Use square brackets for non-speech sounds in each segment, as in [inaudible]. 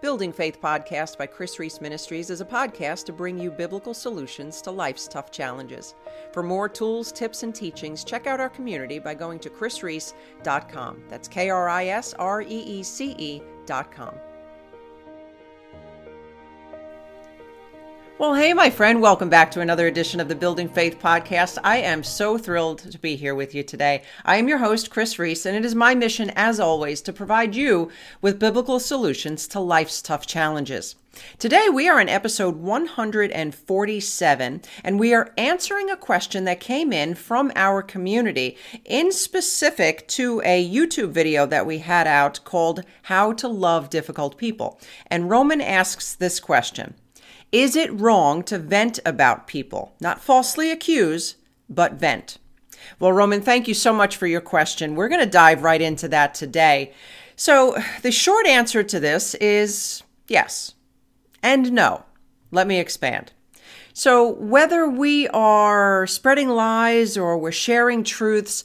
Building Faith podcast by Kris Reece Ministries is a podcast to bring you biblical solutions to life's tough challenges. For more tools, tips, and teachings, check out our community by going to krisreece.com. That's K R I S R E E C E.com. Well, hey, my friend, welcome back to another edition of the Building Faith podcast. I am so thrilled to be here with you today. I am your host, Kris Reece, and it is my mission, as always, to provide you with biblical solutions to life's tough challenges. Today, we are in episode 147, and we are answering a question that came in from our community, in specific to a YouTube video that we had out called How to Love Difficult People. And Roman asks this question. Is it wrong to vent about people? Not falsely accuse, but vent. Well, Roman, thank you so much for your question. We're going to dive right into that today. So, the short answer to this is yes and no. Let me expand. So, whether we are spreading lies or we're sharing truths,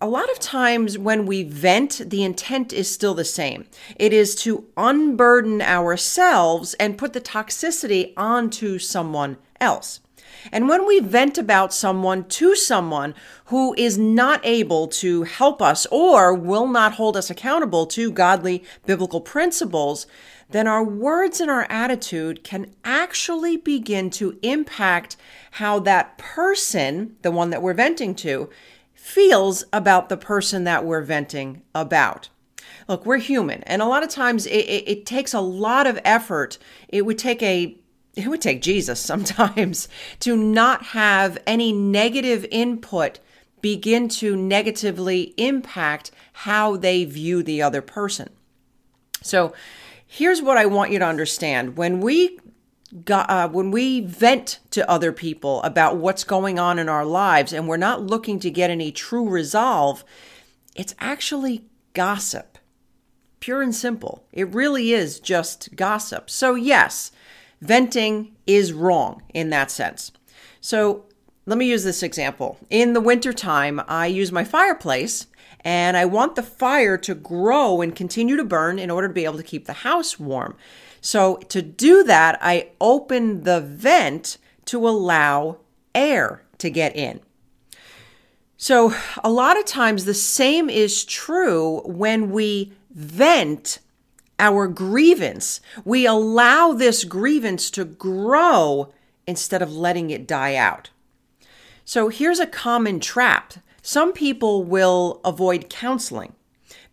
a lot of times when we vent, the intent is still the same. It is to unburden ourselves and put the toxicity onto someone else. And when we vent about someone to someone who is not able to help us or will not hold us accountable to godly biblical principles, then our words and our attitude can actually begin to impact how that person, the one that we're venting to, feels about the person that we're venting about. Look, we're human, and a lot of times it, it, it takes a lot of effort. It would take a it would take Jesus [laughs] sometimes to not have any negative input begin to negatively impact how they view the other person. So, here's what I want you to understand. When we uh, when we vent to other people about what's going on in our lives and we're not looking to get any true resolve, it's actually gossip. Pure and simple. It really is just gossip. So, yes, venting is wrong in that sense. So, let me use this example. In the wintertime, I use my fireplace and I want the fire to grow and continue to burn in order to be able to keep the house warm. So to do that, I open the vent to allow air to get in. So a lot of times the same is true when we vent our grievance. We allow this grievance to grow instead of letting it die out. So here's a common trap. Some people will avoid counseling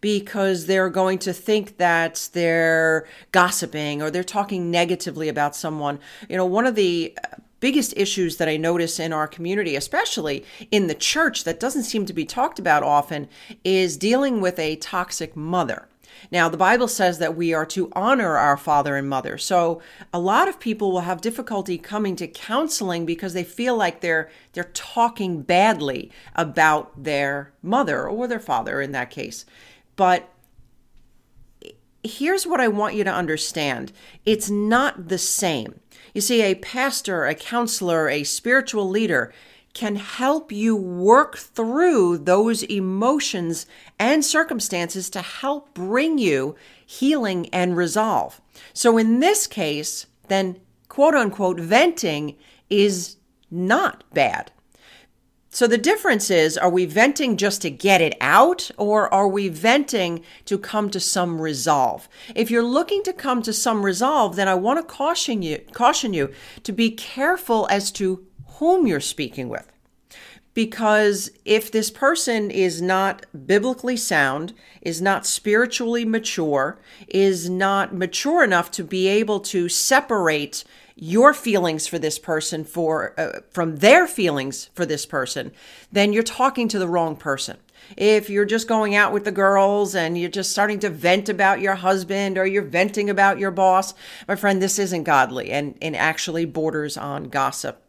because they're going to think that they're gossiping or they're talking negatively about someone. You know, one of the uh, biggest issues that I notice in our community, especially in the church, that doesn't seem to be talked about often, is dealing with a toxic mother. Now, the Bible says that we are to honor our father and mother. So, a lot of people will have difficulty coming to counseling because they feel like they're they're talking badly about their mother or their father in that case. But here's what I want you to understand it's not the same. You see, a pastor, a counselor, a spiritual leader can help you work through those emotions and circumstances to help bring you healing and resolve. So, in this case, then quote unquote venting is not bad. So the difference is are we venting just to get it out or are we venting to come to some resolve? If you're looking to come to some resolve, then I want to caution you caution you to be careful as to whom you're speaking with. Because if this person is not biblically sound, is not spiritually mature, is not mature enough to be able to separate your feelings for this person for uh, from their feelings for this person, then you're talking to the wrong person. If you're just going out with the girls and you're just starting to vent about your husband or you're venting about your boss, my friend, this isn't godly and, and actually borders on gossip.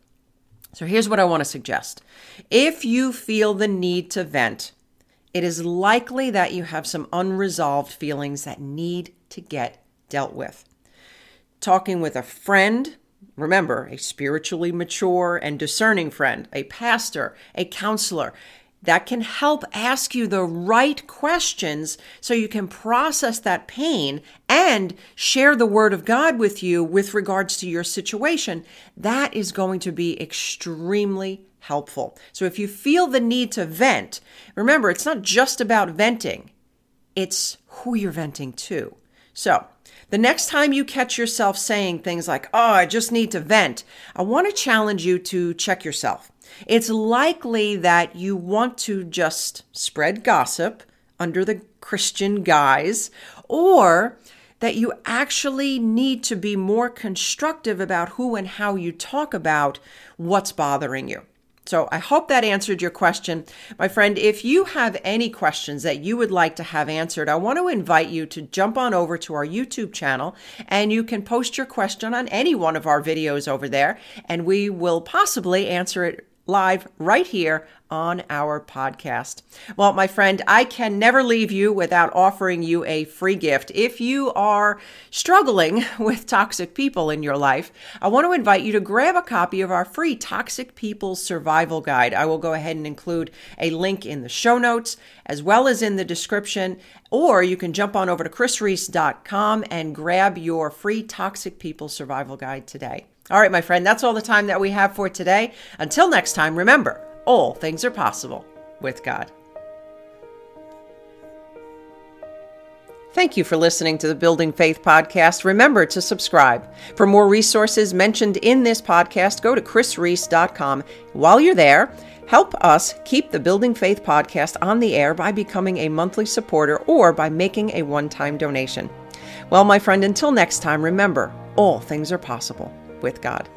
So here's what I want to suggest. If you feel the need to vent, it is likely that you have some unresolved feelings that need to get dealt with talking with a friend, remember, a spiritually mature and discerning friend, a pastor, a counselor, that can help ask you the right questions so you can process that pain and share the word of God with you with regards to your situation, that is going to be extremely helpful. So if you feel the need to vent, remember, it's not just about venting, it's who you're venting to. So, the next time you catch yourself saying things like, oh, I just need to vent, I want to challenge you to check yourself. It's likely that you want to just spread gossip under the Christian guise, or that you actually need to be more constructive about who and how you talk about what's bothering you. So I hope that answered your question. My friend, if you have any questions that you would like to have answered, I want to invite you to jump on over to our YouTube channel and you can post your question on any one of our videos over there and we will possibly answer it live right here on our podcast. Well, my friend, I can never leave you without offering you a free gift. If you are struggling [laughs] with toxic people in your life, I want to invite you to grab a copy of our free Toxic People Survival Guide. I will go ahead and include a link in the show notes as well as in the description, or you can jump on over to krisreece.com and grab your free Toxic People Survival Guide today. All right, my friend, that's all the time that we have for today. Until next time, remember, all things are possible with God. Thank you for listening to the Building Faith podcast. Remember to subscribe. For more resources mentioned in this podcast, go to krisreece.com. While you're there, help us keep the Building Faith podcast on the air by becoming a monthly supporter or by making a one time donation. Well, my friend, until next time, remember all things are possible with God.